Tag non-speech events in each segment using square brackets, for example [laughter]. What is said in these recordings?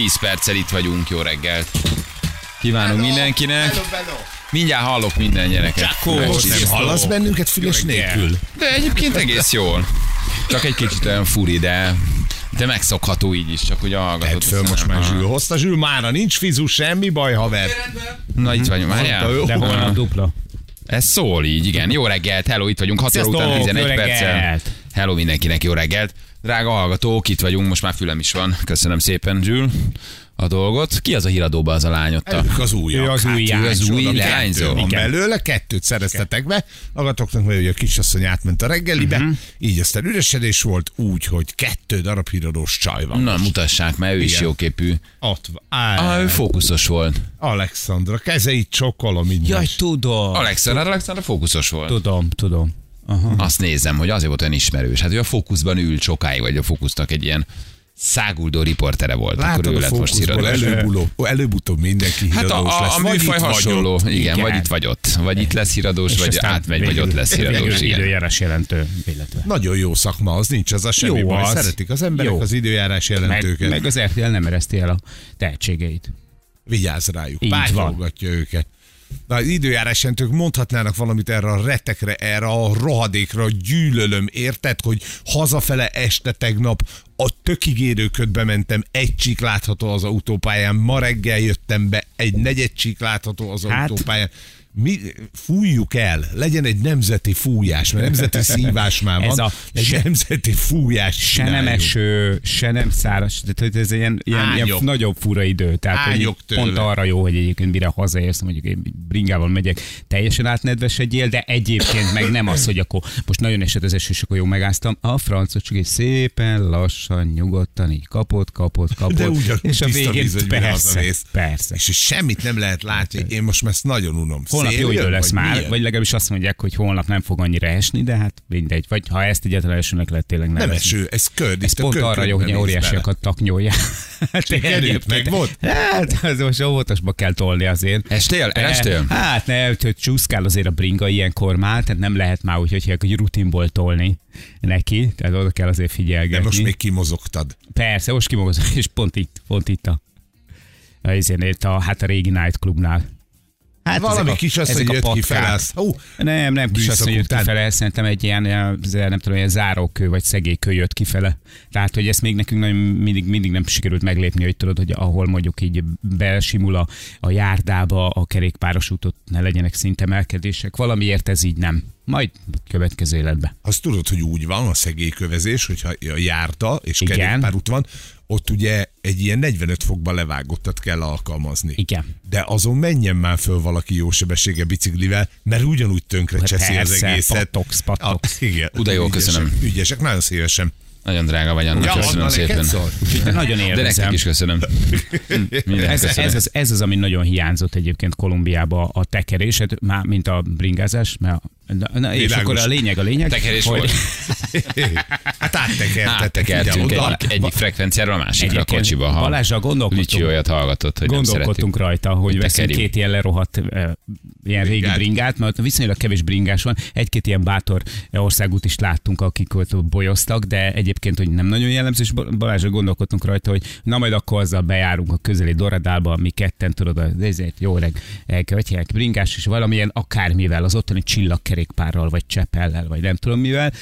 10 perccel itt vagyunk, jó reggelt. Kívánunk mindenkinek. Hello, hello. Mindjárt hallok minden gyereket. Most nem hallasz bennünket füles nélkül? De egyébként egész jól. Csak egy kicsit olyan furi, de de megszokható így is, csak ugye hallgatod. Tedd föl most már Zsül. Hozta Zsül mára, nincs fizu, semmi baj, haver. Na itt vagyunk, várjál. De holnap dupla. Ez szól így, igen. Jó reggelt, hello, itt vagyunk 6 óra után Sziasztok, 11 jó perccel. Hello mindenkinek, jó reggelt. Drága hallgatók, itt vagyunk, most már fülem is van. Köszönöm szépen, Zsül, a dolgot. Ki az a híradóba az a lány ott? a- Ők az újak. Ő az új Hát, leány. ő Az új Kettő leányzó. Van belőle, kettőt szereztetek be. Magatoknak, mert ugye a kisasszony átment a reggelibe, Mhm. így aztán üresedés volt úgy, hogy kettő darab híradós csaj van. Na, mutassák, mert ő is Igen. jóképű. Ott van. Ah, ő fókuszos volt. Alexandra, kezeit csokolom minden. Jaj, tudom. Alexander, Alexander fókuszos volt. Tudom, tudom. Aha. Azt nézem, hogy azért volt olyan ismerős. Hát ő a fókuszban ült sokáig, vagy a fókusznak egy ilyen száguldó riportere volt. Látod akkor ő a lett most irodás. előbb-utóbb, előbb-utóbb mindenki Hát a, a, lesz. a műfaj hasonló, ott. igen, Igen. vagy itt vagy ott. Vagy itt lesz híradós, vagy átmegy, vagy ott lesz végül híradós. Igen. Időjárás jelentő, illetve. Nagyon jó szakma, az nincs, az a semmi Jó baj. az. Szeretik az emberek Jó. az időjárás Meg, jelentőket. meg az RTL nem ereszti el a tehetségeit. Vigyázz rájuk, pátyolgatja őket. Na, időjárás jelentők mondhatnának valamit erre a retekre, erre a rohadékra, gyűlölöm, érted, hogy hazafele este tegnap a tökigérő ködbe mentem, egy csík látható az autópályán, ma reggel jöttem be, egy negyed csík látható az Hát- autópályán. Mi, fújjuk el, legyen egy nemzeti fújás, mert nemzeti szívás már van, Ez a egy se- nemzeti fújás Se nem csináljunk. eső, se nem száraz, tehát ez ilyen, ilyen, ilyen Ágyok. nagyon fura idő. Tehát hogy pont arra jó, hogy egyébként mire hazaérsz, mondjuk én bringával megyek, teljesen átnedvesedjél, de egyébként meg nem az, hogy akkor most nagyon esett az eső, és akkor jó megálltam. A francot csak egy szépen, lassan, nyugodtan így kapott, kapott, kapott. De ugyanúgy és a végén víz, persze, persze. És semmit nem lehet látni. Én most már ezt nagyon unom. Holnap Szél jó idő lesz már, milyen? vagy legalábbis azt mondják, hogy holnap nem fog annyira esni, de hát mindegy. Vagy ha ezt egyáltalán esőnek lehet tényleg Nem nevezni. eső, ez köd. Ez pont arra jó, hogy óriásiakat taknyolja. Sikerült, meg volt? Hát, az most óvatosba kell tolni azért. Estél? Estél? Hát ne, hogy csúszkál azért a bringa ilyenkor már, tehát nem lehet már úgy, hogy rutinból tolni neki, tehát oda kell azért figyelgetni. De most még kimozogtad. Persze, most kimogozom, és pont itt, pont itt a, a, a hát a régi night clubnál. Hát Valami ezek a- kis asszony ezek a jött ki patkák. felállt. Ó, Nem, nem kis Bűszak asszony jött kifele, szerintem egy ilyen, nem tudom, ilyen zárókő vagy szegélykő jött kifele. Tehát, hogy ezt még nekünk nagyon mindig, mindig nem sikerült meglépni, hogy tudod, hogy ahol mondjuk így besimul a, a járdába a kerékpáros útot, ne legyenek szintemelkedések. Valamiért ez így nem. Majd következő életbe. azt tudod, hogy úgy van a szegélykövezés, hogyha a járda és kerékpárút van, ott ugye egy ilyen 45 fokba levágottat kell alkalmazni. Igen. De azon menjen már föl valaki jó sebessége biciklivel, mert ugyanúgy tönkre cseszi az persze, egészet. pattogsz, pattogsz. Ah, igen. Uda jó, Ügyesek, köszönöm. Ügyesek, nagyon szívesen. Nagyon drága vagy annak, Ja, köszönöm szépen. De nagyon De nektek élvezem. is köszönöm. [laughs] Ez, köszönöm. ez, az, ez az, ami nagyon hiányzott egyébként Kolumbiába a tekerés, hát már mint a bringázás, mert na, na, és akkor a lényeg, a lényeg, Tekerés hogy volt. [laughs] Hát áttekertetek. Áttekertünk egy, egyik frekvenciáról a másikra a kocsiba. Ha Balázsral gondolkodtunk. Ricsi olyat hallgatott, hogy Gondolkodtunk rajta, hogy veszünk két ilyen lerohadt ilyen régi Bringát. mert viszonylag kevés bringás van. Egy-két ilyen bátor országút is láttunk, akik ott bolyoztak, de egyébként, hogy nem nagyon jellemző, és Balázsra gondolkodtunk rajta, hogy na majd akkor azzal bejárunk a közeli Doradálba, mi ketten tudod, ezért jó reg, elkövetják bringás, és valamilyen akármivel, az ottani csillagkerékpárral, vagy csepellel, vagy nem tudom mivel,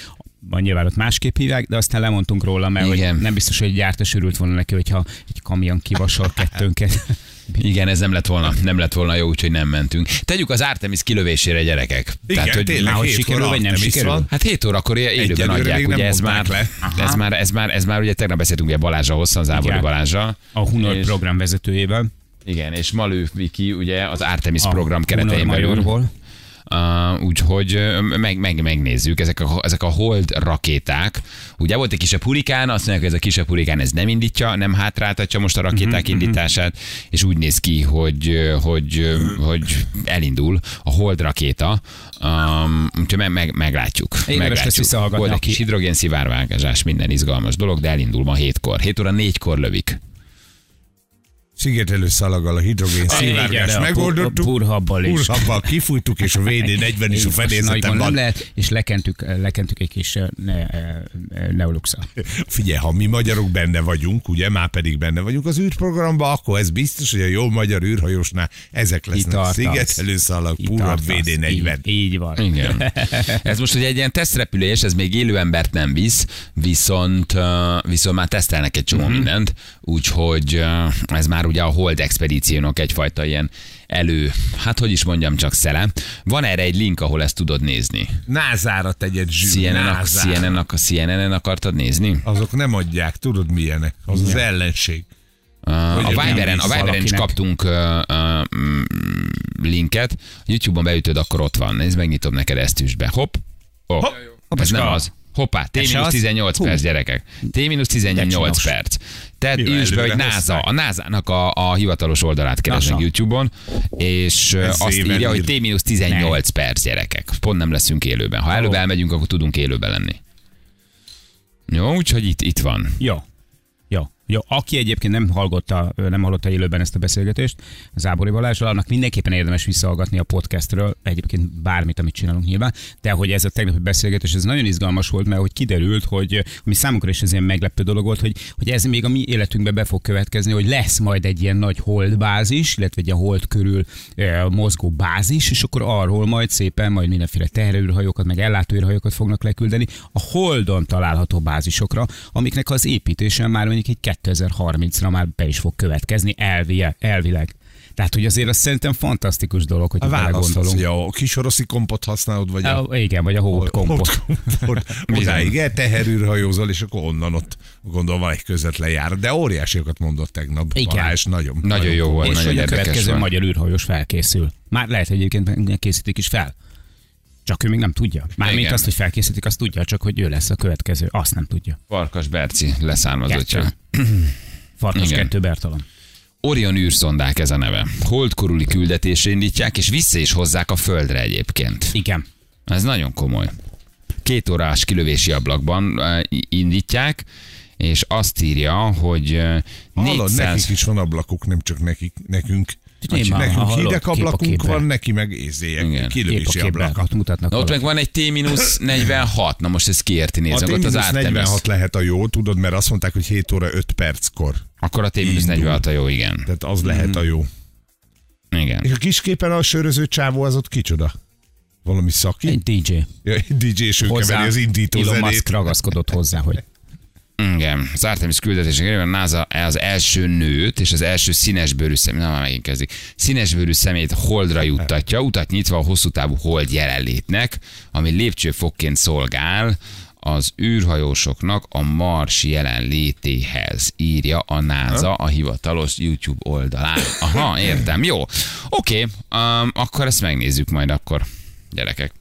van nyilván ott másképp hívják, de aztán lemondtunk róla, mert Igen. hogy nem biztos, hogy gyártás örült volna neki, hogyha egy kamion kivasol kettőnket. [laughs] Igen, ez nem lett volna, nem lett volna jó, úgyhogy nem mentünk. Tegyük az Artemis kilövésére, gyerekek. Igen, hogy tényleg, már hogy sikerül, vagy nem Artemis sikerül? van. Hát 7 órakor élőben adják, ugye ez már, ez már, ez már, ez már, ugye tegnap beszéltünk ugye Balázsa hosszan, Závori Igen. Balázsa. A Hunor És- program vezetőjében. Igen, és Malő Viki ugye az Artemis A program keretein belül. Uh, úgyhogy meg, meg, megnézzük, ezek a, ezek a hold rakéták. Ugye volt egy kisebb hurikán, azt mondják, hogy ez a kisebb hurikán ez nem indítja, nem hátráltatja most a rakéták Mhm, indítását, és úgy néz ki, hogy, hogy, hogy elindul a hold rakéta. Um, úgyhogy meg, meg, meglátjuk. Érdemes lesz visszahallgatni, Volt egy kis hidrogén szivárvágás, minden izgalmas dolog, de elindul ma hétkor. 7 óra négykor lövik. Szigetelő szalaggal a hidrogén szivárgást a megoldottuk. pur- purhabbal is. Purhabbal kifújtuk, és a VD40 is a fedélzeten nem van. lehet, és lekentük, lekentük egy kis ne, eh, neoluxa. Figyelj, ha mi magyarok benne vagyunk, ugye, már pedig benne vagyunk az űrprogramban, akkor ez biztos, hogy a jó magyar űrhajósnál ezek lesznek. Szigetelő szalag, tartasz. VD40. Így, így van. Igen. [laughs] Ez most ugye egy ilyen tesztrepülés, ez még élő embert nem visz, viszont, viszont már tesztelnek egy csomó mindent, úgyhogy ez már ugye a Hold expedíciónak egyfajta ilyen elő, hát hogy is mondjam, csak szele. Van erre egy link, ahol ezt tudod nézni. Názára tegyed zsűr, CNN-nak, názára. CNN-nak, a CNN-en akartad nézni? Azok nem adják, tudod milyenek? Az az ellenség. Uh, a Hogy Viberen, a Viberen is kaptunk uh, uh, linket. YouTube-on beütöd, akkor ott van. Nézd, megnyitom neked ezt is be. Hopp. Oh. Ez Hoppacska. nem az. Hoppá, Ez se az? T-18 Hú. perc, gyerekek. T-18 csinos. perc. Tehát írsz be, hogy NASA, a NASA-nak a, a hivatalos oldalát keresnek NASA. YouTube-on, és Ez azt írja, hogy ír. T-18 perc, gyerekek. Pont nem leszünk élőben. Ha előbb elmegyünk, akkor tudunk élőben lenni. Jó, úgyhogy itt, itt van. Jó. Jó, aki egyébként nem hallotta, nem hallotta élőben ezt a beszélgetést, az Ábori Balázsral, annak mindenképpen érdemes visszahallgatni a podcastről, egyébként bármit, amit csinálunk nyilván, de hogy ez a tegnapi beszélgetés, ez nagyon izgalmas volt, mert hogy kiderült, hogy ami számunkra is ez ilyen meglepő dolog volt, hogy, hogy ez még a mi életünkben be fog következni, hogy lesz majd egy ilyen nagy holdbázis, illetve egy ilyen hold körül e, mozgó bázis, és akkor arról majd szépen majd mindenféle teherőrhajókat, meg ellátóérhajókat fognak leküldeni a holdon található bázisokra, amiknek az építése már mondjuk egy 2030-ra már be is fog következni elvie, elvileg. Tehát, hogy azért az szerintem fantasztikus dolog, hogy A választhatsz, gondolunk. hogy a kisoroszi kompot használod, vagy a... Igen, vagy a hold kompot. [laughs] Odáig teherűrhajózol, és akkor onnan ott gondolom van egy közvetlen jár. De óriásiakat mondott tegnap. Igen. Balázs, nagyon. Nagyon jó volt, És nagyon hogy a következő volt. magyar űrhajós felkészül. Már lehet, hogy egyébként készítik is fel. Csak ő még nem tudja. Mármint Igen. azt, hogy felkészítik, azt tudja, csak hogy ő lesz a következő. Azt nem tudja. Farkas Berci leszármazottja. [clears throat] Farkas Igen. kettő Bertalan. Orion űrszondák ez a neve. Holdkoruli küldetésre indítják, és vissza is hozzák a Földre egyébként. Igen. Ez nagyon komoly. Két órás kilövési ablakban indítják, és azt írja, hogy Hallod, 400... nekik is van ablakuk, nem csak nekik, nekünk. Már nekünk hideg a ablakunk van, neki meg ézélyek, a kilövési ott mutatnak. Na, ott meg van egy T-46, na most ezt kiérti A nézzük, ott az Artemis. T-46 lehet a jó, tudod, mert azt mondták, hogy 7 óra 5 perckor. Akkor a T-46 a jó, igen. Tehát az lehet a jó. Igen. És a kisképen a söröző csávó az ott kicsoda? Valami szaki? Egy DJ. Ja, egy DJ és ő Hozzá keveri az indító Elon zenét. Musk ragaszkodott hozzá, hogy Igen, az Artemis küldetések a NASA az első nőt és az első színesbőrű szemét, na megint kezdik, színesbőrű szemét holdra juttatja, utat nyitva a hosszú távú hold jelenlétnek, ami lépcsőfokként szolgál az űrhajósoknak a Mars jelenlétéhez, írja a NASA a hivatalos YouTube oldalán. Aha, értem, jó. Oké, um, akkor ezt megnézzük majd akkor, gyerekek.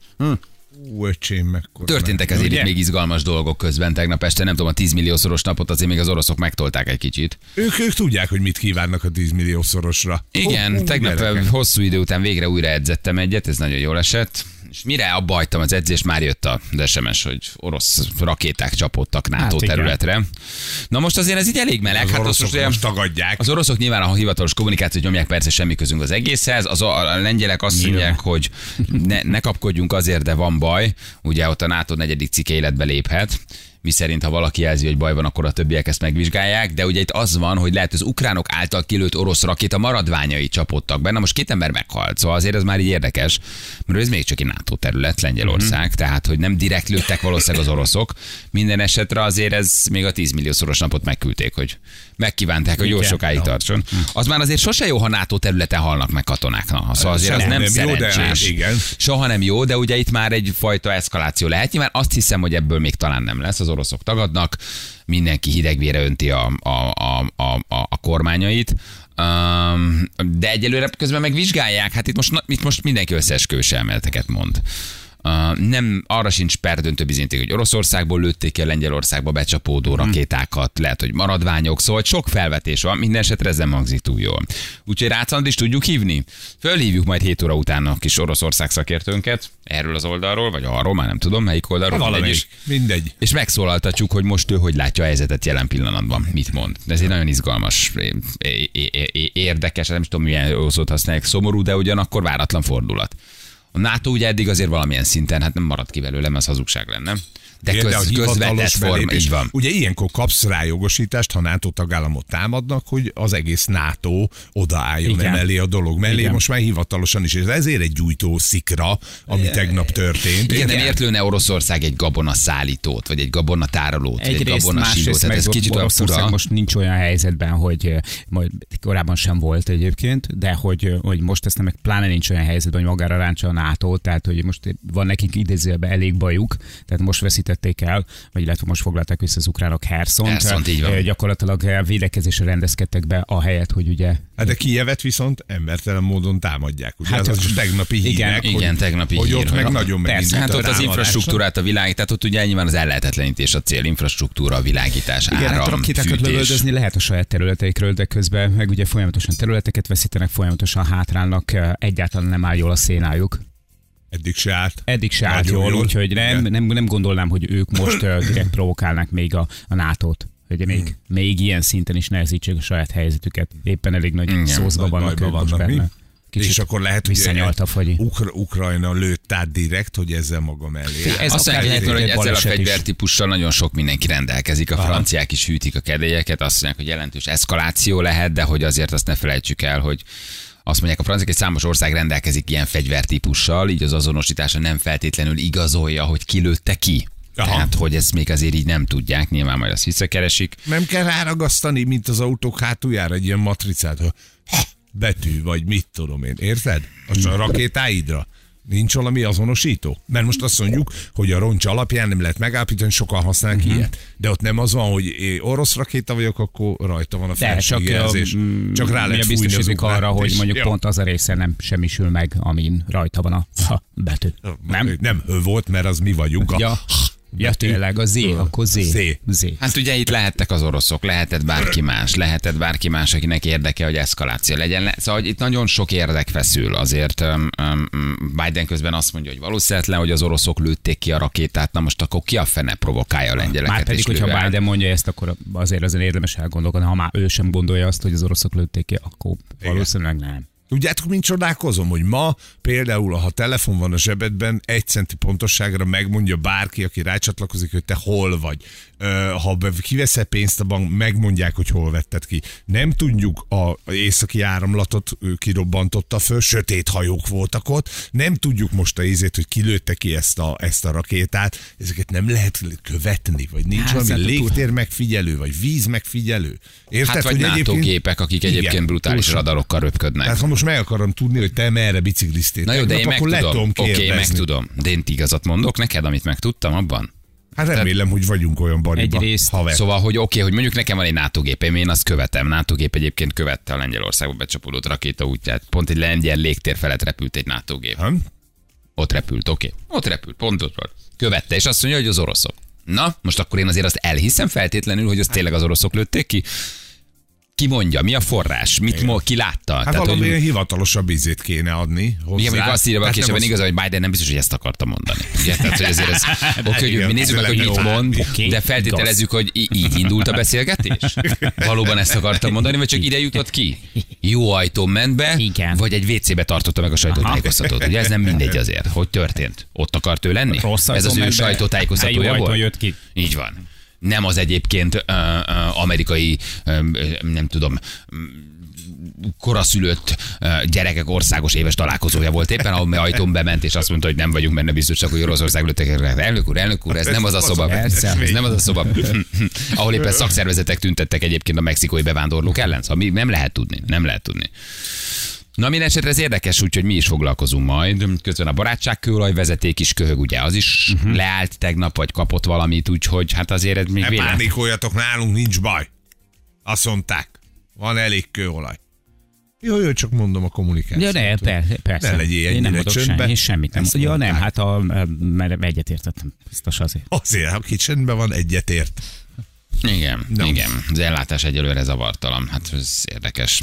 Ú, öcsém, mekkora. Történtek ezért itt még izgalmas dolgok közben tegnap este, nem tudom, a 10 milliószoros napot azért még az oroszok megtolták egy kicsit. Ők, ők tudják, hogy mit kívánnak a 10 millió szorosra. Igen, Hú, tegnap gyerekek. hosszú idő után végre újra edzettem egyet, ez nagyon jól esett. És mire abba hagytam az edzést, már jött az SMS, hogy orosz rakéták csapódtak NATO Hát igen. területre. Na most azért ez így elég meleg. Az hát oroszok most, most tagadják. az oroszok nyilván a hivatalos kommunikációt nyomják, persze semmi közünk az egészhez. Az a, a lengyelek azt mondják, hogy ne, ne kapkodjunk azért, de van baj. Ugye ott a NATO negyedik cikke életbe léphet mi szerint, ha valaki jelzi, hogy baj van, akkor a többiek ezt megvizsgálják, de ugye itt az van, hogy lehet, hogy az ukránok által kilőtt orosz rakéta maradványai csapódtak benne, most két ember meghalt, szóval azért ez már így érdekes, mert ez még csak egy NATO terület, Lengyelország, Mhm. tehát hogy nem direkt lőttek valószínűleg az oroszok. Minden esetre azért ez még a 10 milliószoros napot megküldték, hogy megkívánták, hogy jó sokáig tartson. Az már azért sose jó, ha NATO területen halnak meg katonák. Na, szóval azért az Nem, nem, nem jó, de szerencsés. hát igen. Soha nem jó, de ugye itt már egyfajta eszkaláció lehet. Nyilván azt hiszem, hogy ebből még talán nem lesz, az oroszok tagadnak, mindenki hidegvére önti a, a, a, a, a, kormányait. Um, de egyelőre közben megvizsgálják, hát itt most, na- itt most mindenki összeesküvés elméleteket mond. Nem, arra sincs perdöntő bizonyíték, hogy Oroszországból lőtték a Lengyelországba becsapódó rakétákat, lehet, hogy maradványok, szóval sok felvetés van, minden esetre ez nem hangzik túl jól. Úgyhogy Rácant is tudjuk hívni. Fölhívjuk majd 7 óra után a kis Oroszország szakértőnket, erről az oldalról, vagy arról, már nem tudom, melyik oldalról. mindegy Valamelyik. is. Mindegy. És megszólaltatjuk, hogy most ő hogy látja a helyzetet jelen pillanatban, mit mond. De ez egy nagyon izgalmas, érdekes, nem is tudom milyen szót használják, szomorú, de ugyanakkor váratlan fordulat. A NATO ugye eddig azért valamilyen szinten, hát nem maradt ki belőle, mert az hazugság lenne. De, Igen, köz, a közvetett hivatalos forma, így van. Ugye ilyenkor kapsz rá jogosítást, ha NATO tagállamot támadnak, hogy az egész NATO odaálljon Igen. emellé a dolog mellé. Igen. Most már hivatalosan is, és ezért egy gyújtó szikra, ami tegnap történt. Igen, nem ért lőne Oroszország egy gabona szállítót, vagy egy gabona tárolót, egy Egyrészt, gabona sílót. Tehát ez kicsit olyan Oroszország fura. most nincs olyan helyzetben, hogy majd korábban sem volt egyébként, de hogy, hogy most ezt meg pláne nincs olyan helyzetben, hogy magára ráncsa a NATO, tehát hogy most van nekik idézőjelben elég bajuk, tehát most veszítették el, vagy illetve most foglalták vissza az ukránok Herszont. Herszont, így van. Gyakorlatilag védekezésre rendezkedtek be, ahelyett, hogy ugye Hát de Kijevet viszont embertelen módon támadják. Ugye Hát hát az az- a tegnapi igen, hírek, hogy, igen, tegnapi hogy hír, ott meg hogy- nagyon Persze, Hát a ott az infrastruktúrát, a világ, tehát ott ugye nyilván az ellehetetlenítés a cél, infrastruktúra, a világítás, Igen, hát áram, rakétákat fűtés. lövöldözni lehet a saját területeikről, de közben meg ugye folyamatosan területeket veszítenek, folyamatosan hátrálnak, egyáltalán nem áll jól a szénájuk. Eddig se állt. Eddig se állt jól, jól. úgyhogy nem, nem, nem gondolnám, hogy ők most uh, direkt provokálnák még a, a NATO-t. Hogy még, Hmm. még ilyen szinten is nehezítsék a saját helyzetüket. Éppen elég nagy Igen, szószba Nagy vannak, ők most vannak, mi? benne. Kicsit és akkor lehet, hogy a fagyi. Ukra- Ukrajna lőtt át direkt, hogy ezzel maga mellé. Ez Azt mondják, hogy ezzel a fegyvertípussal nagyon sok mindenki rendelkezik. A franciák is hűtik a kedélyeket, azt mondják, hogy jelentős eszkaláció lehet, de hogy azért azt ne felejtsük el, hogy azt mondják, a franciák egy számos ország rendelkezik ilyen fegyvertípussal, így az azonosítása nem feltétlenül igazolja, hogy kilőtte ki. Aha. Tehát, hogy ezt még azért így nem tudják, nyilván majd azt visszakeresik. Nem kell ráragasztani, mint az autók hátuljára egy ilyen matricát, hogy betű, vagy mit tudom én. Érted? Az a rakétáidra. Nincs valami azonosító? Mert most azt mondjuk, hogy a roncs alapján nem lehet megállapítani, sokan használnak Mhm. uh-huh. ilyet. De ott nem az van, hogy én orosz rakéta vagyok, akkor rajta van a csak, felségjelzés. mm, Csak rá lehet biztosítik arra, hogy mondjuk pont az a része nem semmisül meg, amin rajta van a, a betű. Nem? Nem ő volt, mert az mi vagyunk. A Ja, ja tényleg, a Z, akkor Z. Z. Z. Hát ugye itt lehettek az oroszok, lehetett bárki más, lehetett bárki más, akinek érdeke, hogy eszkaláció legyen. Le- Szóval hogy itt nagyon sok érdek feszül. Azért um, um, Biden közben azt mondja, hogy valószínűtlen, hogy az oroszok lőtték ki a rakétát, na most akkor ki a fene provokálja a lengyeleket? Már pedig, hogyha lő el? Biden mondja ezt, akkor azért azért érdemes elgondolkodni. Ha már ő sem gondolja azt, hogy az oroszok lőtték ki, akkor valószínűleg nem. Tudjátok, mint csodálkozom, hogy ma például, ha telefon van a zsebedben, egy centi pontosságra megmondja bárki, aki rácsatlakozik, hogy te hol vagy. Ö, Ha kiveszel pénzt a bank, megmondják, hogy hol vetted ki. Nem tudjuk a északi áramlatot kirobbantotta föl, sötét hajók voltak ott. Nem tudjuk most a ízét, hogy kilőtte ki ezt a, ezt a rakétát. Ezeket nem lehet követni, vagy nincs Hát, valami légtér megfigyelő, vagy víz megfigyelő. Érted, Hát vagy hogy NATO egyébként- gépek, akik Igen, egyébként brutális túl sok. radarokkal röpködnek. Tehát ha most meg akarom tudni, hogy te merre bicikliztél, Na jó, de én le megtudom. tudom Oké, okay, kérdezni. megtudom. De én igazat mondok neked, amit megtudtam abban? Hát remélem, hogy vagyunk olyan bariba, Egyrészt- haver. Szóval, hogy oké, hogy mondjuk nekem van egy NATO gépem, én azt követem. NATO gép egyébként követte a Lengyelországba becsapódott rakéta útját. Pont egy lengyel légtér felett repült egy NATO gép. Hm? Ott repült, oké. Ott repült, pont ott volt. Követte, és azt mondja, hogy az oroszok. Na, most akkor én azért azt elhiszem feltétlenül, hogy azt tényleg az oroszok lőtték ki? Ki mondja, mi a forrás, mit mo- ki látta? Hát valami hogy, hivatalosabb ízét kéne adni hozzá. igen, mondjuk azt írja Hát ebben az- igaz, hogy Biden nem biztos, hogy ezt akarta mondani. Ugye? Tehát, hogy ezért ez, [laughs] oké, hogy mi nézzük meg, hogy mit mond, Oké, de feltételezzük, hogy í- így indult a beszélgetés? [laughs] Valóban ezt akartam mondani, vagy csak ide jutott ki? Jó ajtón ment be, Igen. vagy egy WC-be tartotta meg a sajtótájékoztatót. Ugye ez nem mindegy azért. Hogy történt? Ott akart ő lenni? Rossz ez az ő sajtótájékoztatója volt? jött ki. Így van. Nem az egyébként ö, ö, amerikai, ö, nem tudom, koraszülött gyerekek országos éves találkozója volt éppen, ahol ajtón bement, és azt mondta, hogy nem vagyunk benne biztosak, hogy Oroszország lőttek. Elnök úr, elnök úr, ez nem az a szoba. Ez nem az a szoba. [laughs] ahol éppen szakszervezetek tüntettek egyébként a mexikói bevándorlók ellen. Szóval mi nem lehet tudni. Nem lehet tudni. Na, minden esetre ez érdekes, úgyhogy mi is foglalkozunk majd. Közben a barátságkőolaj vezeték is köhög, ugye az is uh-huh. leállt tegnap, vagy kapott valamit, úgyhogy hát azért ez még Ne véletlen. pánikoljatok, nálunk nincs baj. Azt mondták, van elég kőolaj. Jó, jó, csak mondom a kommunikációt. Ja, ne, persze, persze. Ne legyél Én nem ennyire mondok csöndbe. semmi, semmit nem. Ja, nem, hát a, mert egyetértettem. Biztos azért. Azért, aki csendben van, egyetért. Igen, No. igen. Az ellátás egyelőre zavartalan. Hát ez érdekes.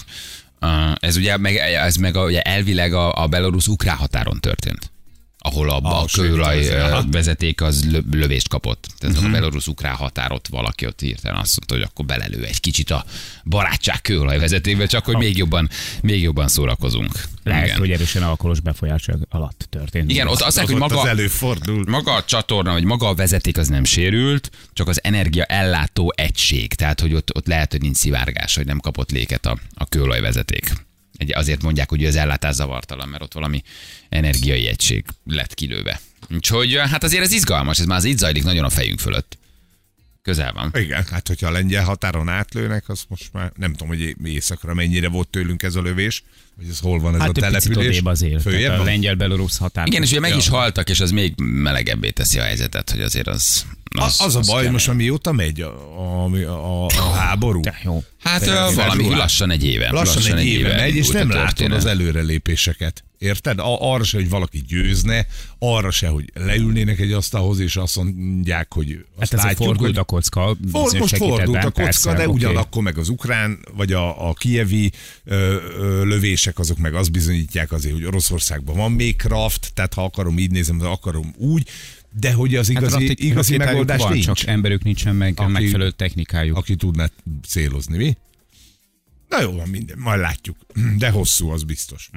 Ez ugye meg, ez meg a, ugye elvileg a, a belorusz-ukrán határon történt ahol a, a Ah, kőolaj sőt, az- ö, aha. vezeték az lö, lövést kapott. Tehát Mhm. uh-huh. a belorusz-ukrán határot valaki ott hirtelen azt mondta, hogy akkor belelő egy kicsit a barátság kőolaj vezetékbe, csak hogy még jobban, még jobban szórakozunk. Lehet, Igen. hogy erősen alkoholos befolyás alatt történt. Igen, ott azt Az, hogy maga, az előfordul. maga a csatorna, vagy maga a vezeték az nem sérült, csak az energia ellátó egység. Tehát, hogy ott, ott lehet, hogy nincs szivárgás, hogy nem kapott léket a, a kőolajvezeték. Egy, azért mondják, hogy az ellátás zavartalan, mert ott valami energiai egység lett kilőve. Úgyhogy hát azért ez izgalmas, ez már az itt zajlik nagyon a fejünk fölött. Közel van. Igen, hát hogyha a lengyel határon átlőnek, az most már nem tudom, hogy éjszakra mennyire volt tőlünk ez a lövés, hogy ez hol van ez Hát a egy település. odébb azért. Följebb a lengyel-belorusz határ. Igen, és ugye meg is haltak, és az még melegebbé teszi a helyzetet, hogy azért az... Az, az a baj, kemény. most amióta megy a, a, a, a háború. De jó. Hát Te- valami február. lassan egy éve. Lassan, egy éve megy, és nem látod az előrelépéseket. Érted? A, arra se, hogy valaki győzne, arra se, hogy leülnének egy asztalhoz, és azt mondják, hogy azt Hát látjuk, fordult hogy a kocka. For, most fordult a kocka, persze, de oké. ugyanakkor meg az ukrán, vagy a, a kievi ö, ö, lövések, azok meg azt bizonyítják azért, hogy Oroszországban van még kraft, tehát ha akarom így nézem, de akarom úgy, de hogy az Hát igazi, rakéták- igazi megoldás van, nincs. Csak emberük nincsen meg Aki- megfelelő technikájuk. Aki tudná célozni, mi? Na jó van, minden, majd látjuk. De hosszú, az biztos.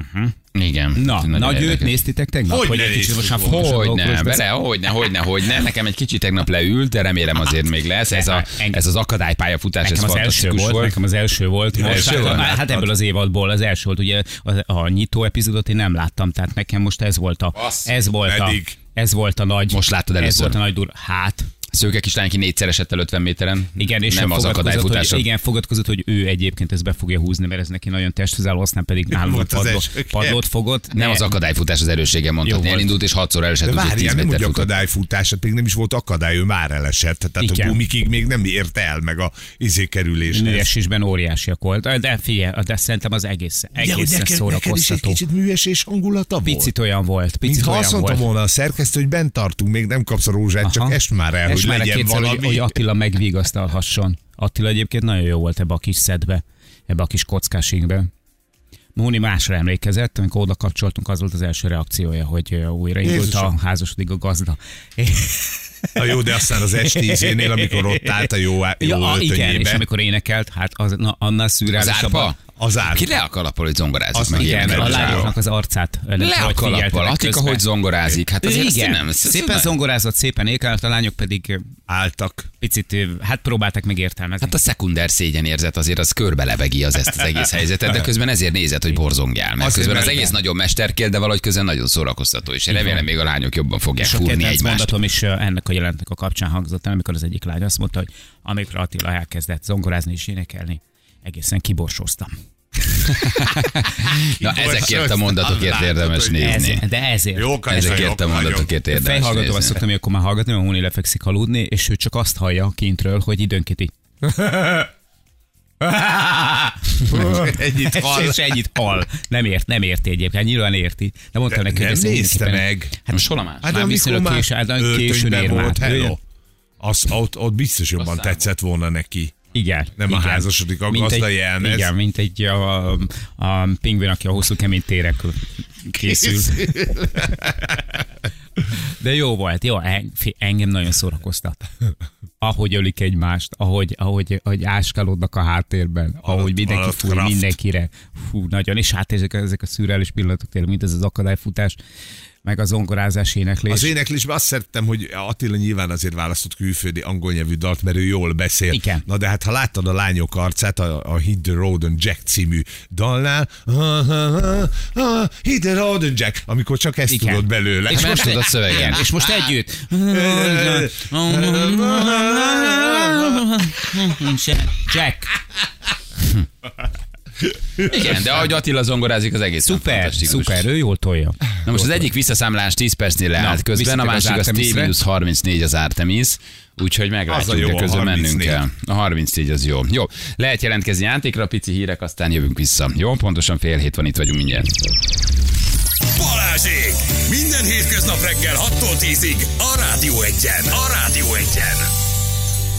Igen. Na, nagy őt néztitek tegnap? Hogy hogy ne egy kicsit most már Hogy ne, bele, hogy ne, hogy ne, hogy ne. Nekem egy kicsit tegnap leült, de remélem azért még lesz. Ez, a, ez az akadálypályafutás, ez Nekem az első volt, volt. nekem az első volt. Most, első hát, volt? hát ebből az évadból az első volt. Ugye a, a nyitó epizódot én nem láttam, tehát nekem most ez volt a, Bassz. ez volt a, ez volt a nagy, Most láttad ez először. volt a nagy dur. Hát, Szőke kislány, ki négyszer esett el 50 méteren. igen, és nem az fogadkozott, akadályfutás. Hogy, igen, fogadkozott, hogy ő egyébként ezt be fogja húzni, mert ez neki nagyon testfüzálló, aztán pedig nálunk padló, padlót fogott. Nem Ne- az akadályfutás az erőssége mondhatni. Elindult és hatszor el esett, De úgyhogy 10 várjál, nem úgy akadályfutás, hát még nem is volt akadály, ő már elesett. Tehát Igen. a gumikig még nem ért el meg a izé kerüléshez. Műesésben óriásiak volt. De figyelj, de szerintem az egész, Ja, egészen is egy szórakoztató. kicsit műves és hangulata volt. Picit olyan volt, picit Mintha olyan azt mondta volt. volna a szerkesztő, hogy bent tartunk, még nem kapsz a rózsát, csak est már el, hogy már legyen kétszer, valami. hogy, hogy Attila megvigasztalhasson. Attila egyébként nagyon jó volt ebbe a kis szedbe, ebbe a kis kockásingbe. Móni másra emlékezett, amikor oda kapcsoltunk, az volt az első reakciója, hogy újra indult Jézusom. a házasodik a gazda. Na jó, de aztán az esti izénél, amikor ott állt a jó, jó Ja, a, igen, és amikor énekelt, hát az, na, annál Az szürreálisabb. árpa? Az állt. Ki le a kalappal, hogy zongorázik Azt meg igen, a lányoknak az arcát. Le a kalappal, közben. hogy zongorázik. Hát azért Igen, nem. szépen nem- zongorázott, szépen ékelt, a lányok pedig Álltak. picit, hát próbálták meg értelmezni. Hát a szekunder szégyenérzet azért az körbelevegi az ezt az egész helyzetet, de közben ezért nézett, hogy borzongjál. Mert közben az egész nagyon mesterkél, de valahogy közben nagyon szórakoztató, és én remélem még a lányok jobban fogják fúrni egymást. mondatom is ennek a jelentnek a kapcsán hangzott el, amikor az egyik lány azt mondta, hogy amikor Attila elkezdett zongorázni és énekelni, egészen kiborsóztam. [laughs] Na ezekért a mondatokért érdemes nézni. De ezért. Jók vagyok, Ezekért a mondatokért érdemes Fejhallgatóval szoktam ilyenkor már hallgatni, mert Móni lefekszik aludni, és ő csak azt hallja kintről, hogy időnként így. [laughs] Ennyit [laughs] hall. És ennyit hall. Nem ért, nem érti egyébként. Nyilván érti. De mondtam neki, hogy ez nézte meg. Hát most hol a más? már amikor viszonylag késő- hát későn öltönyben ér már. volt, hello. Az, ott, ott biztos jobban tetszett volna neki. Igen. Nem a igen. házasodik, a Mint egy- gazda jelmez. Igen, mint egy a, a pingvin, aki a hosszú kemény térek készül. [laughs] De jó volt, jó, engem nagyon szórakoztat. Ahogy ölik egymást, ahogy, ahogy, ahogy áskálódnak a háttérben, ahogy mindenki alatt fúj kraft. mindenkire. Fú, nagyon, és hát ezek, ezek a szürreális pillanatok tényleg, mint ez az akadályfutás, meg a zongorázás éneklés. Az éneklésben azt szerettem, hogy Attila nyilván azért választott külföldi angol nyelvű dalt, mert ő jól beszél. Igen. Na de hát ha láttad a lányok arcát a, a Hit the Road and Jack című dalnál, Hit the Road and Jack, amikor csak ezt Igen. tudod belőle. És most tudod szövegen. És most együtt. [laughs] Jack. [laughs] Igen, de ahogy Attila zongorázik, az egész Szuper, szuper, ő jól tolja. Na most az egyik visszaszámlás 10 percnél leállt Na, közben, a másik az az Artemisre. T 34 az Artemis, úgyhogy meglátjuk, de a közben mennünk 34. kell. A 34 az jó. Jó, lehet jelentkezni játékra, pici hírek, aztán jövünk vissza. Jó, pontosan fél hét van, itt vagyunk mindjárt. Balázsék! Minden hétköznap reggel 6-tól 10-ig a Rádió Egyen. A Rádió Egyen.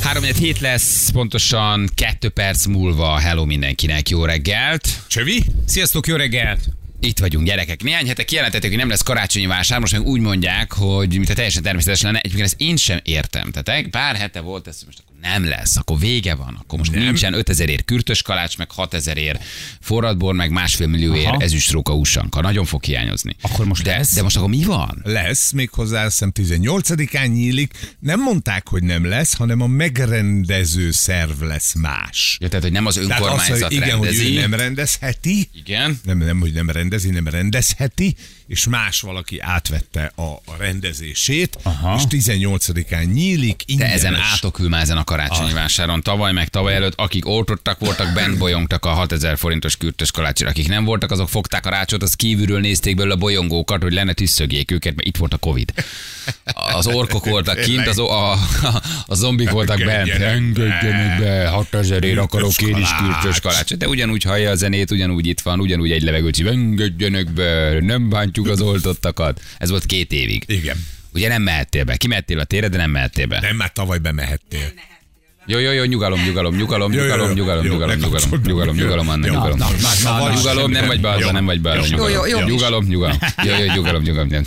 3 hét lesz, pontosan 2 perc múlva. Hello mindenkinek, jó reggelt! Csövi? Sziasztok, jó reggelt! Itt vagyunk, gyerekek. Néhány hete kijelentették, hogy nem lesz karácsonyi vásár, most meg úgy mondják, hogy mint a teljesen természetes lenne. Egyébként ezt én sem értem. Tehát pár hete volt ez, most nem lesz, akkor vége van, akkor most nem. nincsen 5000 ér kürtös kalács, meg 6000 ér forradbor, meg másfél millió ér ezüstróka ússanka. Nagyon fog hiányozni. Akkor most de, lesz? de most akkor mi van? Lesz, méghozzá azt hiszem 18-án nyílik. Nem mondták, hogy nem lesz, hanem a megrendező szerv lesz más. Ja, tehát, hogy nem az Tehát az, önkormányzat hogy igen, hogy rendezi. ő nem rendezheti, Igen. nem, nem, hogy nem rendezi, nem rendezheti, és más valaki átvette a, a rendezését, Aha. és 18-án nyílik, De ingyenes. ezen átokül már ezen a karácsonyi vásáron. Tavaly meg tavaly előtt, akik oltottak voltak, bent bolyongtak a 6000 forintos kürtös kalácsira. Akik nem voltak, azok fogták a rácsot, az kívülről nézték belőle a bolyongókat, hogy lenne tüsszögjék őket, mert itt volt a Covid. Az orkok [laughs] voltak kint, az, a, a, a zombik voltak bent. Engedjenek be. Engedjenek be, 6000 ér akarok én is kürtös kalácsot. De ugyanúgy hallja a zenét, ugyanúgy itt van, ugyanúgy egy levegőcsi. Engedjenek be, nem bántjuk az oltottakat. Ez volt két évig. Igen. Ugye nem mehettél be. Kimehettél a térre, de nem mehettél be. Nem, már tavaly bemehettél. Jó, jó, jó, nyugalom, nyugalom, nyugalom, nyugalom, jó. nyugalom, Jó, nyugalom, nyugalom, nyugalom, Jó. nyugalom, Anna, nyugalom. Nyugalom, nem vagy be azzal, Jó. nem vagy be azzal, Jó, nyugalom. jó, jó. Nyugalom, nyugalom. [laughs] Jó, jó, nyugalom, nyugalom. nem.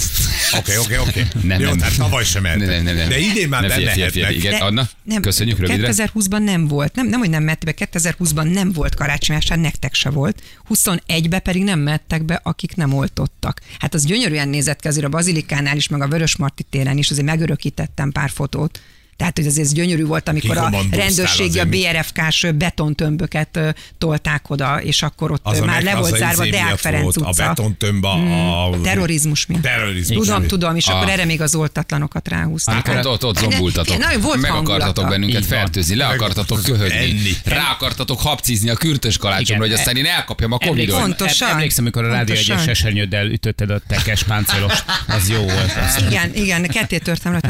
Oké, oké, oké. Nem, Jó, nem. tehát tavaly sem Nem, nem, nem, nem. De idén már bemehetnek. Igen, Anna, nem, köszönjük rövidre. 2020-ban nem volt, nem, nem hogy nem mehettek be, 2020-ban nem volt karácsonyvásár, nektek se volt. 21-ben pedig nem mehettek be, akik nem oltottak. Hát az gyönyörűen nézett ki azért a Bazilikánál is, meg a Vörösmarty téren is, azért megörökítettem pár fotót. Tehát, hogy azért ez gyönyörű volt, amikor a rendőrségi a? BRFK-s betontömböket tolták oda, és akkor ott Az a már le volt a zárva Deák Ferenc utca. A betontömb a... a Terrorizmus miatt. Terrorizmus. Tudom, miatt. tudom, és akkor Ah. erre még az oltatlanokat ráhúzták. Amikor ott, ott zombultatok. Nagyon volt Meg akartatok bennünket fertőzni, le akartatok köhögni. Rá akartatok hapcizni a kürtös kalácsomra, hogy aztán én elkapjam a Covid-ot. Pontosan. Emlékszem, amikor a rádió Pontosan. egyes esernyőddel ütötted a tekes páncélos, az jó volt. Igen, igen, ketté törtem.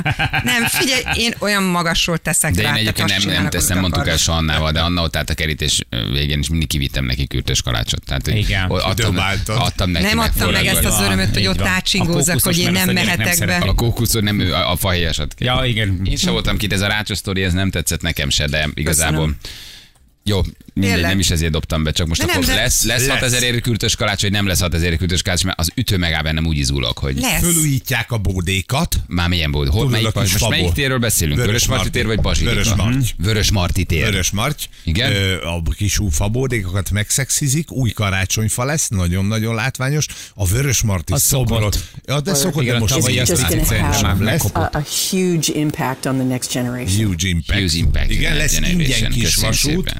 Nem, figyelj, én olyan magasról teszek De rá. én tehát egyébként nem, nem, amit mondtuk el soha Annával, de Anna ott állt a kerítés végén, és mindig kivittem neki kürtös kalácsot. Tehát, hogy Igen. adtam, adtam neki Nem adtam meg ezt az örömöt, hogy ott átsingózzak, hogy én nem mehetek be. A kókuszon nem ő, a fahéjasat. Ja, igen. Én sem voltam kint, ez a rácsos ez nem tetszett nekem se, de igazából... Köszönöm. Jó, mindegy, Tényleg. nem is ezért dobtam be, csak most De akkor nem, lesz, lesz, Lesz. 6000 érő kürtös kalács, vagy nem lesz 6000 érő kürtös kalács, mert az ütő megáll bennem úgy izgulok, hogy Lesz. Fölújítják a bódékat. már milyen volt. Hol, Tudod, melyik, most melyik fabó. térről beszélünk? Vörös Vörös Marti Marti. tér vagy Bazsilika? Vörös Marty. Vörös Marti tér. Vörös Marty. Igen? Ö, A kis fabódékokat megszexizik, új karácsonyfa lesz, nagyon-nagyon látványos. A Vörös Marty Az szobrot. Ja, de szokott, de a most tavalyi így lesz. a, a huge impact on the next generation. Huge impact. Huge impact. Igen, lesz ingyen kis vasút.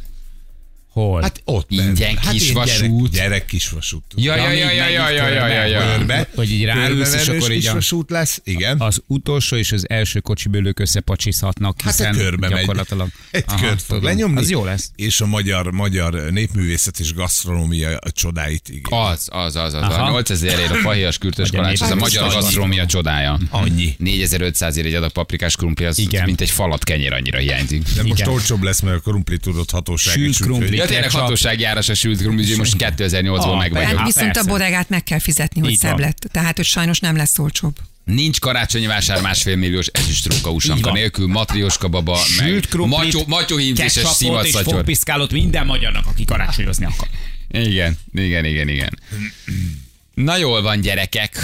Hol? Hát ott Ingyen bent. hát kis ilyen vasút. Gyerek, gyerek kis vasút. Ja, ja, ja, ja, ja, ja, ja, ja, ja. Körbe. Hogy így ráülsz, és akkor így kis a- vasút lesz, igen. az utolsó és az első kocsibőlők összepacsizhatnak, Hát hiszen a körbe megy. gyakorlatilag. Egy Aha, kört fog lenyomni. Az jó lesz. És a magyar, magyar népművészet és gasztronómia csodáit, igen. Az, az, az, az. Aha. A 8000 ér a fahéjas kürtös kalács, ez a magyar kalács. gasztrómia csodája. Annyi. 4500 ér egy adag paprikás krumpli, az mint egy falat kenyér annyira hiányzik. De most olcsóbb lesz, mert a krumpli tudott hatóság. Sült krumpli. Ja, tényleg áras a sült krumpli, úgyhogy most 2008-ból Ah, meg Hát vagyok. Há, viszont a bodegát meg kell fizetni, hogy szebb lett. Tehát, hogy sajnos nem lesz olcsóbb. Nincs karácsonyi vásár másfél milliós ezüstróka usanka nélkül, matrioska baba, meg Sült krumplit, matyó, matyóhímzéses ketchupot és minden magyarnak, aki karácsonyozni akar. Igen, igen, igen, igen. Na jól van, gyerekek.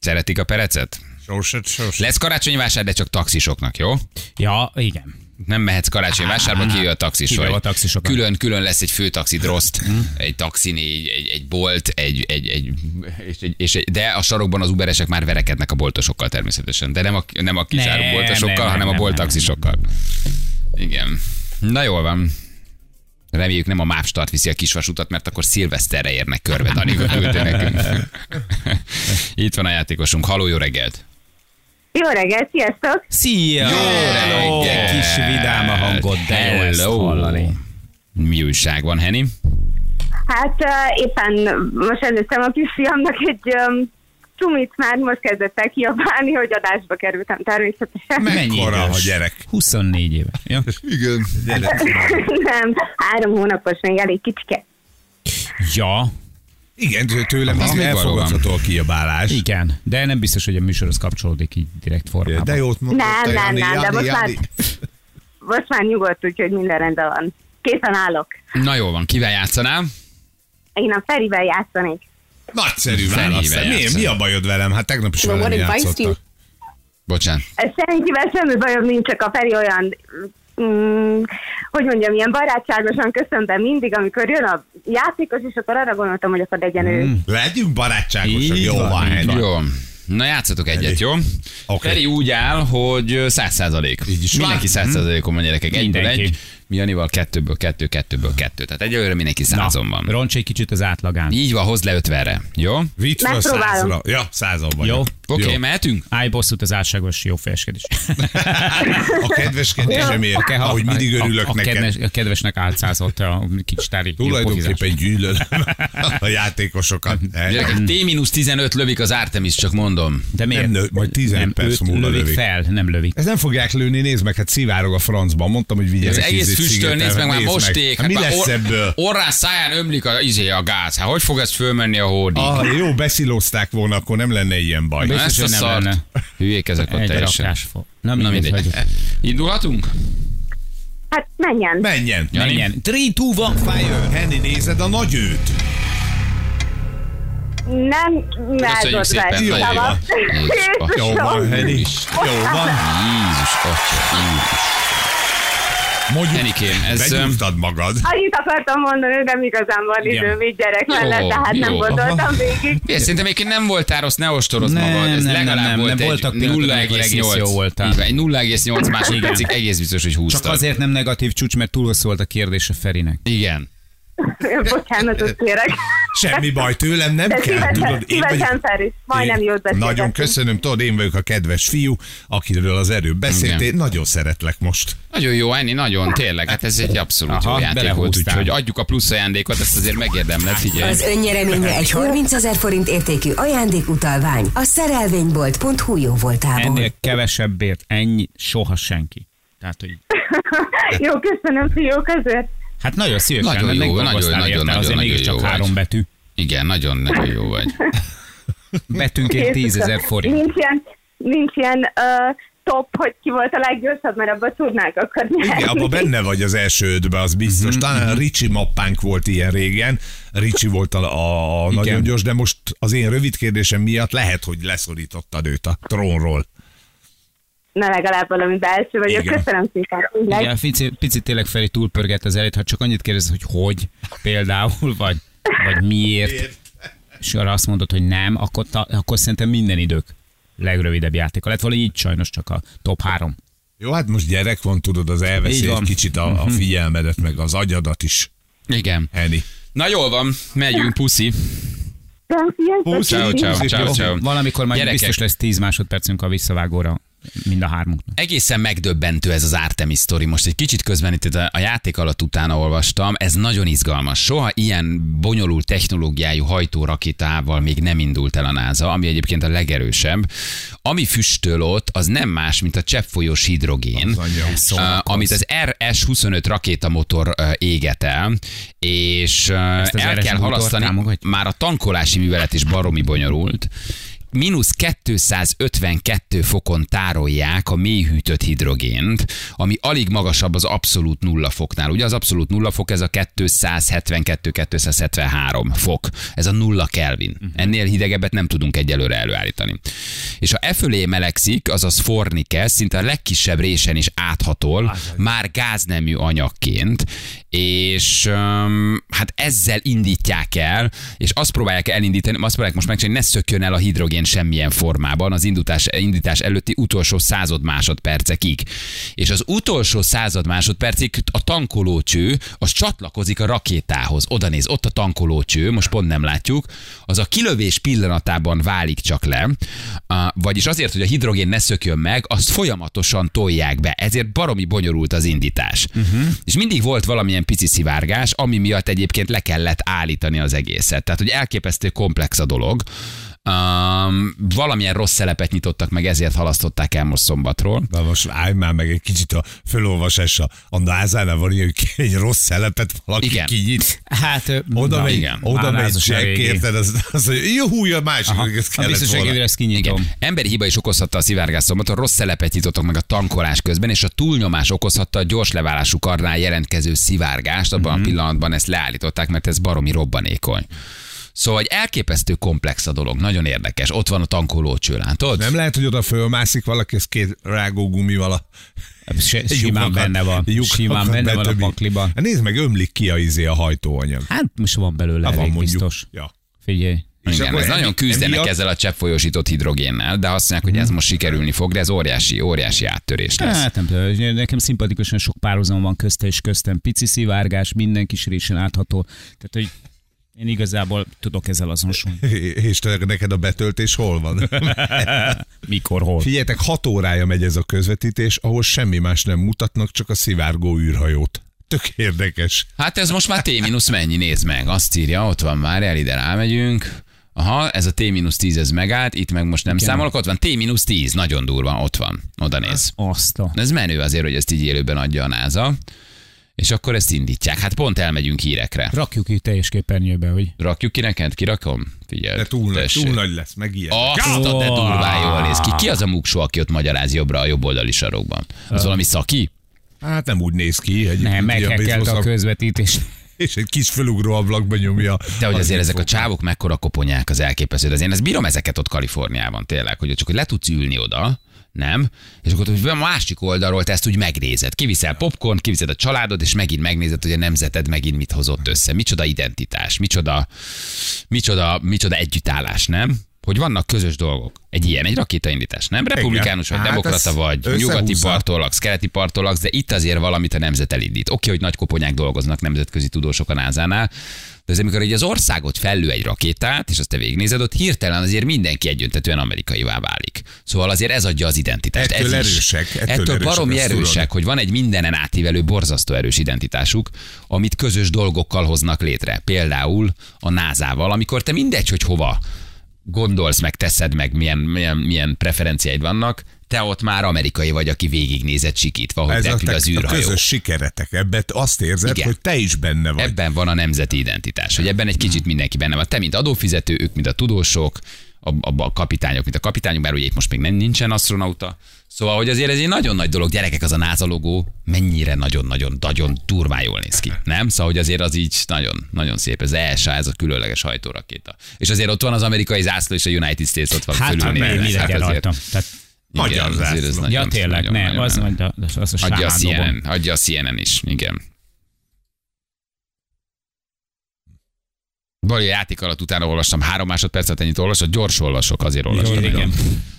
Szeretik a perecet? Sorsat, sorsat. Lesz karácsonyi vásár, de csak taxisoknak, jó? Ja, igen. Nem mehetsz karácsonyi vásárba, kijöjj a taxis vagy. a. Külön, külön lesz egy főtaxid roszt, egy taxiné, egy, egy bolt, egy, egy, egy, és egy, és egy, de a sarokban az uberesek már verekednek a boltosokkal természetesen. De nem a, nem a kisáru Nem, boltosokkal, nem, hanem a nem, bolttaxisokkal. Igen. Na jól van. Reméljük nem a MÁV start viszi a kisvasutat, mert akkor szilveszterre érnek körbe, Dani [laughs] nekünk. [laughs] Itt van a játékosunk. Haló, jó reggelt! Jó reggelt, sziasztok! Szia! Jó Hello! reggelt! Kis vidám a hangod, de jó ezt Hello! hallani. Mi újság van, Henny? Hát uh, éppen most előttem a kisfiamnak egy um, csumit már most kezdett el kiabálni, hogy adásba kerültem természetesen. Mekkora a gyerek? 24 éve. Ja. Igen. Gyerek. [laughs] Nem, három hónapos, még elég kicsike. ja, Igen, tőlem még elfogadható a kiabálás. igen, de nem biztos, hogy a műsorhoz kapcsolódik így direkt formában. De jót mondtad. Nem, te, nem, Jani, nem, de Jani, most már-. Most már nyugodt, úgyhogy minden rendben van. Készen állok. Na jól van, kivel játszanál? Én a Ferivel játszanék. Nagyszerű válasz. Mi, mi a bajod velem? Hát tegnap is velem játszottak. Bocsánat. Senkivel semmi bajom nincs, csak a Feri olyan, mm, hogy mondjam, ilyen barátságosan köszöntem mindig, amikor jön a játékos, és akkor arra gondoltam, hogy akkor legyen ő. Legyünk barátságosak. Jó van. Jó. Na játszatok egyet, Feri. jó? Oké. Feri úgy áll, hogy száz százalék. Mindenki száz százalékon van gyerekek. Egyből egy, mi Janival kettőből kettő, kettőből kettő. Tehát egyelőre mindenki százon van. Roncs egy kicsit az átlagán. Így van, hozd le ötverre. Jó? Vitt fel százra. Ja, százon vagy. Jó. Oké, okay, mehetünk? Állj bosszút az álságos jó fejeskedés. [laughs] A kedveskedésemért, ahogy mindig örülök a, a, neked. kedves, a kedvesnek álcázott a jó pofizás. [laughs] Tulajdonképpen gyűlölöm [laughs] a játékosokat. Gyerekek, T-15 lövik az Artemis, csak mondom. De miért? Nem nő, majd 15 nem, perc őt múlva lövik fel, nem lövik. Ez nem fogják lőni, nézd meg, hát szivárog a francban. Mondtam, hogy vigyázz. Az egész füstöl, nézd meg már mosték. Hát mi már lesz or- ebből? Orrán száján ömlik a, izé, a gáz. Hát hogy fog ez fölmenni a hódig? Ah, jó, beszilozták volna, akkor nem lenne ilyen baj. Biztos, ezt a nem szart. lenne. Hülyék ezek ott Egy teljesen. Na, Na mindegy. mindegy. Indulhatunk? Hát menjen. Menjen. Jani? Menjen. 3, 2, 1, fire! Henny, nézed a nagy őt? Nem rázott szépen, jó. Jézus, Jó van, Henny. Jó van. Jézus, atya, Jézus. Mondjuk, Enikém, ez... begyújtad magad. Annyit akartam mondani, hogy nem igazán van időm így gyerek mellett, tehát nem gondoltam végig. Én szerintem egyébként nem voltál rossz, ne ostorozd Nem, magad. Ez nem, legalább nem, nem, volt nem, egy voltak egész 0,8. jó voltál. Így van, Egy 0,8 másodpercig egész biztos, hogy húztad. Csak azért nem negatív csúcs, mert túl hosszú volt a kérdés a Ferinek. Igen. Bocsánatot kérek. Semmi baj tőlem, nem De kell, szívesen, tudod. Én szívesen vagyok. Majdnem jót beszélgetünk. Nagyon köszönöm, tudod, én vagyok a kedves fiú, akiről az erő beszéltél. Igen. Nagyon szeretlek most. Nagyon jó, Enni, nagyon, tényleg. Hát ez egy abszolút Aha, jó játék volt, úgyhogy adjuk a plusz ajándékot, ezt azért megérdemled, figyelj. Az önnyereménye egy 30 ezer forint értékű ajándékutalvány a szerelvénybolt.hu jó voltából. Ennél kevesebbért ennyi soha senki. Tehát, hogy [laughs] Jó, köszönöm, fiúk, ezért. Hát nagyon szívesen, Nagyon jó, megdolgoztál nagyon, érte, nagyon, azért nagyon mégiscsak jó vagy. három betű. Igen, nagyon, nagyon jó vagy. [laughs] Betűnként 10 ezer forint. Nincs ilyen, nincs ilyen uh, top, hogy ki volt a leggyorsabb, mert abban tudnák akkor Igen, nyerni. abban benne vagy az első ötbe, az biztos. Mhm, Talán a Ricsi mappánk volt ilyen régen. Ricsi volt a, a, a nagyon gyors, de most az én rövid kérdésem miatt lehet, hogy leszorítottad őt a trónról. Na legalább valami belső vagyok. Igen. Köszönöm szépen. tényleg. Igen, pici, picit tényleg Feri túlpörgett az elét, ha csak annyit kérdez, hogy hogy például, vagy, vagy miért, és arra azt mondod, hogy nem, akkor, ta, akkor szerintem minden idők legrövidebb játéka lett. Valahogy így sajnos csak a top három. Jó, hát most gyerek van, tudod, az elveszi egy kicsit a, a figyelmedet, meg az agyadat is, Igen. Henny. Na jól van, megyünk, puszi. Sziasztok, Ciao, ciao, ciao, ciao. Valamikor majd Gyerekek. biztos lesz 10 másodpercünk a visszavágóra mind a hármunknak. Egészen megdöbbentő ez az Artemis sztori. Most egy kicsit közben itt a játék alatt utána olvastam, ez nagyon izgalmas. Soha ilyen bonyolult technológiájú hajtórakétával még nem indult el a NASA, ami egyébként a legerősebb. Ami füstöl ott, az nem más, mint a cseppfolyós hidrogén, Az uh, amit az RS-25 rakétamotor uh, éget el, és az el kell halasztani. Már a tankolási művelet is baromi bonyolult. Mínusz 252 fokon tárolják a mélyhűtött hidrogént, ami alig magasabb az abszolút nulla foknál. Ugye az abszolút nulla fok, ez a 272-273 fok. Ez a nulla Kelvin. Mhm. Ennél hidegebbet nem tudunk egyelőre előállítani. És ha e fölé melegszik, azaz forni kezd, szinte a legkisebb résen is áthatol, már gáznemű anyagként, és um, hát ezzel indítják el, és azt próbálják elindítani, azt próbálják most megcsinálni, ne szökjön el a hidrogén hidrogén semmilyen formában az indítás, indítás előtti utolsó század másodpercekig. És az utolsó század másodpercig a tankolócső az csatlakozik a rakétához. Oda néz, ott a tankolócső, most pont nem látjuk, az a kilövés pillanatában válik csak le, vagyis azért, hogy a hidrogén ne szökjön meg, azt folyamatosan tolják be. Ezért baromi bonyolult az indítás. Uh-huh. És mindig volt valamilyen pici szivárgás, ami miatt egyébként le kellett állítani az egészet. Tehát, hogy elképesztő komplex a dolog. Um, valamilyen rossz szelepet nyitottak meg, ezért halasztották el most szombatról. Na most állj már meg egy kicsit a fölolvasásra. A názánál van ilyen, hogy egy rossz szelepet valaki Igen. kinyit. Hát, Oda na, megy, igen. oda megy a Jack, érted? Az, az, hogy jó húj a másik, Aha. ez A kellett biztonságére volna. ezt kinyitom. Igen. Emberi hiba is okozhatta a szivárgás szombaton, rossz szelepet nyitottak meg a tankolás közben, és a túlnyomás okozhatta a gyors leválású karnál jelentkező szivárgást. Abban Mhm. a pillanatban ezt leállították, mert ez baromi robbanékony. Szóval egy elképesztő komplex a dolog, nagyon érdekes. Ott van a tankolócső, látod? Nem lehet, hogy oda fölmászik valaki, ez két rágó gumival a Se- [laughs] Simán benne van. Simán benne van a pakliban. Hát Nézd meg, ömlik ki a, izé a hajtóanyag. Hát most van belőle van elég biztos. Ja. Figyelj. És Igen, ez emi- nagyon küzdenek emiatt- ezzel a cseppfolyósított hidrogénnel, de azt mondják, hogy ez most sikerülni fog, de ez óriási, óriási áttörés lesz. Hát nem tudom, nekem szimpatikusan sok párhuzam van közte és köztem. Pici szivárgás, minden kis résen átható. Tehát, hogy én igazából tudok ezzel azonosulni. [laughs] És te, neked a betöltés hol van? [laughs] Mikor, hol. Figyeljetek, hat órája megy ez a közvetítés, ahol semmi más nem mutatnak, csak a szivárgó űrhajót. Tök érdekes. Hát ez most már T- mennyi, nézd meg. Azt írja, ott van már, el ide rámegyünk. Aha, ez a T-10 ez megállt, itt meg most nem számolok, ott van T-10, nagyon durva, ott van, oda néz. Azt a... Ez menő azért, hogy ezt így élőben adja a NASA. És akkor ezt indítják. Hát pont elmegyünk hírekre. Rakjuk itt teljes képernyőbe, hogy Rakjuk ki neked? Kirakom? Figyelj. De túl, nagy, túl nagy lesz, meg ilyen. Azt a de durván jól néz ki. Ki az a muksó, aki ott magyaráz jobbra a jobb oldali sarokban? Az valami szaki? Hát nem úgy néz ki. Egy, nem, ugye meghekkelte a baseball közvetítés. [laughs] És egy kis felugró ablakba nyomja. De hogy Az azért ezek a csávok mekkora koponyák az elképesztő. Azért ezt bírom ezeket ott Kaliforniában tényleg, hogy csak hogy le tudsz ülni oda, nem? És akkor hogy a másik oldalról te ezt úgy megnézed. Kiviszel popcorn, kiviszed a családod, és megint megnézed, hogy a nemzeted megint mit hozott össze. Micsoda identitás, micsoda, micsoda, micsoda együttállás, nem? Hogy vannak közös dolgok. Egy ilyen, egy rakétaindítás, nem? Republikánus vagy, Hát demokrata vagy, nyugati parttól laksz, keleti parttól laksz, de itt azért valamit a nemzet elindít. Oké, hogy nagy koponyák dolgoznak nemzetközi tudósok a NASA-nál, de azért, amikor így az országot fellő egy rakétát, és azt te végignézed, ott hirtelen azért mindenki egyöntetően amerikaivá válik. Szóval azért ez adja az identitást. Ettől ez erősek, ettől ettől erősek, baromi erősek, tudod. hogy van egy mindenen átívelő, borzasztó erős identitásuk, amit közös dolgokkal hoznak létre. Például a NASA-val, amikor te mindegy, hogy hova gondolsz, meg teszed, meg milyen, milyen, milyen preferenciáid vannak, te ott már amerikai vagy, aki végignézett sikítva, hogy Ez a, repül te, az a űrhajó. közös sikeretek. Ebben azt érzed, Igen. hogy te is benne vagy. Ebben van a nemzeti identitás, hogy ebben egy kicsit mindenki benne van. Te, mint adófizető, ők, mint a tudósok, a, a, a kapitányok, mint a kapitányok, bár ugye itt most még nem, nincsen astronauta. Szóval, hogy azért ez egy nagyon nagy dolog, gyerekek, az a NASA logó mennyire nagyon-nagyon, nagyon durván jól néz ki. Nem? Szóval, hogy azért az így nagyon, nagyon szép. Ez ESA, ez a különleges hajtórakéta. És azért ott van az amerikai zászló, és a United States ott van Hát, fölül hát azért- rajta? Tehát, igen, Magyar ez zászló. ja, tényleg, nem, nagyon- az, az, az a Adja a sámán CNN, adja a CNN is, igen. A játék alatt utána olvastam három másodpercet, ennyit olvasok, gyors olvasok, azért olvastam. Jó, igen.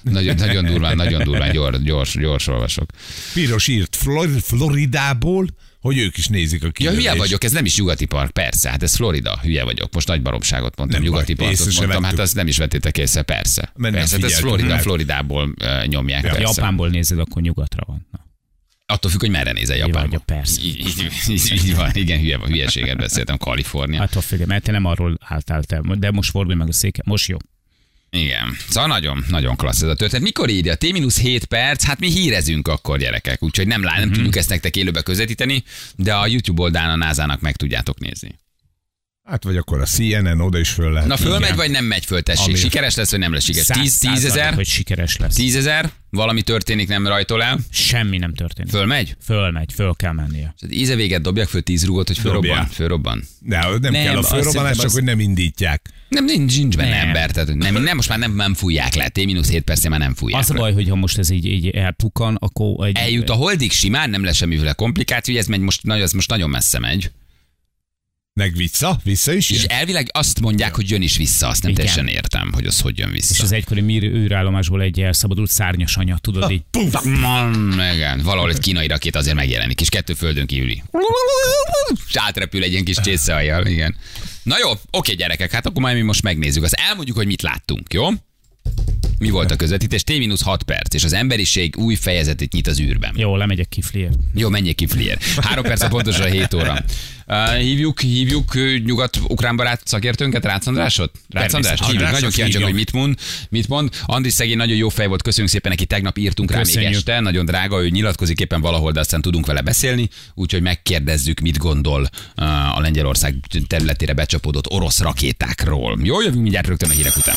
Nagyon, nagyon durván, nagyon durván, gyors, gyors, gyors olvasok. Piros írt Flor- Floridából, hogy ők is nézik a Ja, kilövést. hülye vagyok, ez nem is nyugati park, persze, hát ez Florida, hülye vagyok. Most nagy baromságot mondtam, Nem nyugati baj, parkot mondtam, hát vettük. azt nem is vettétek észre, persze. Mert persze, hát ez Florida. Floridából uh, nyomják, Ja. persze. Japánból nézed, akkor nyugatra van. Na. Attól függ, hogy merre nézel Japánba. vagy, persze. Így, így, így, van, igen, hülye, hülyeséget beszéltem, Kalifornia. Attól függ, mert te nem arról álltál te, de most fordulj meg a széke. Most jó. Igen. Szóval nagyon, nagyon klassz ez a történet. Mikor írja? T-7 perc, hát mi hírezünk akkor gyerekek, úgyhogy nem, lá- nem Mhm. tudjuk ezt nektek élőbe közvetíteni, de a YouTube oldalán a NASA-nak meg tudjátok nézni. Hát vagy akkor a CNN oda is föl lehet. Na fölmegy, Igen. vagy nem megy föl, tessék? Ami- Sikeres lesz, vagy nem lesz sikeres? 10 Száz- százalék, ezer? Hogy sikeres lesz. 10 ezer? Valami történik, nem rajtol el? Semmi nem történik. Fölmegy? Fölmegy, föl kell mennie. Íze véget dobják föl 10 rúgot, hogy fölrobban? Fölrobban. De nem, Nem, kell a fölrobbanás, csak az- hogy nem indítják. Nem, nincs, nincs benne Nem. ember, tehát nem, nem, most már nem, nem fújják le, T-7 percén már nem fújják Az a baj, hogy ha most ez így, így elpukan, akkor egy... Eljut a holdig simán, nem lesz semmiféle komplikáció, ez megy most, nagy- ez most nagyon messze megy. Meg vissza, vissza is És jön. elvileg azt mondják, hogy jön is vissza, azt nem Igen. teljesen értem, hogy az hogy jön És vissza. az egykori mir űrállomásból egy elszabadult szárnyas anya, tudod így. Man, igen, valahol egy kínai rakét azért megjelenik, és kettő földön kívüli. És átrepül egy ilyen kis csészehajjal, igen. Na jó, oké gyerekek, hát akkor majd mi most megnézzük. Az elmondjuk, hogy mit láttunk, jó? Mi volt a közvetítés? T-6 perc, és az emberiség új fejezetét nyit az űrben. Jó, lemegyek kifliért. Jó, menjék ki, Flier. Három perc a pontosan 7 óra. [laughs] Uh, hívjuk, hívjuk nyugat-ukrán barát szakértőnket, Rácz Andrásot? Rácz András, hívjuk. Andrásot Nagyon kíváncsi, hogy mit mond. Mit mond. Andris szegény nagyon jó fej volt, köszönjük szépen neki, tegnap írtunk rá még Köszönjük. este, nagyon drága, ő nyilatkozik éppen valahol, de aztán tudunk vele beszélni, úgyhogy megkérdezzük, mit gondol a Lengyelország területére becsapódott orosz rakétákról. Jó, jövünk mindjárt rögtön a hírek után.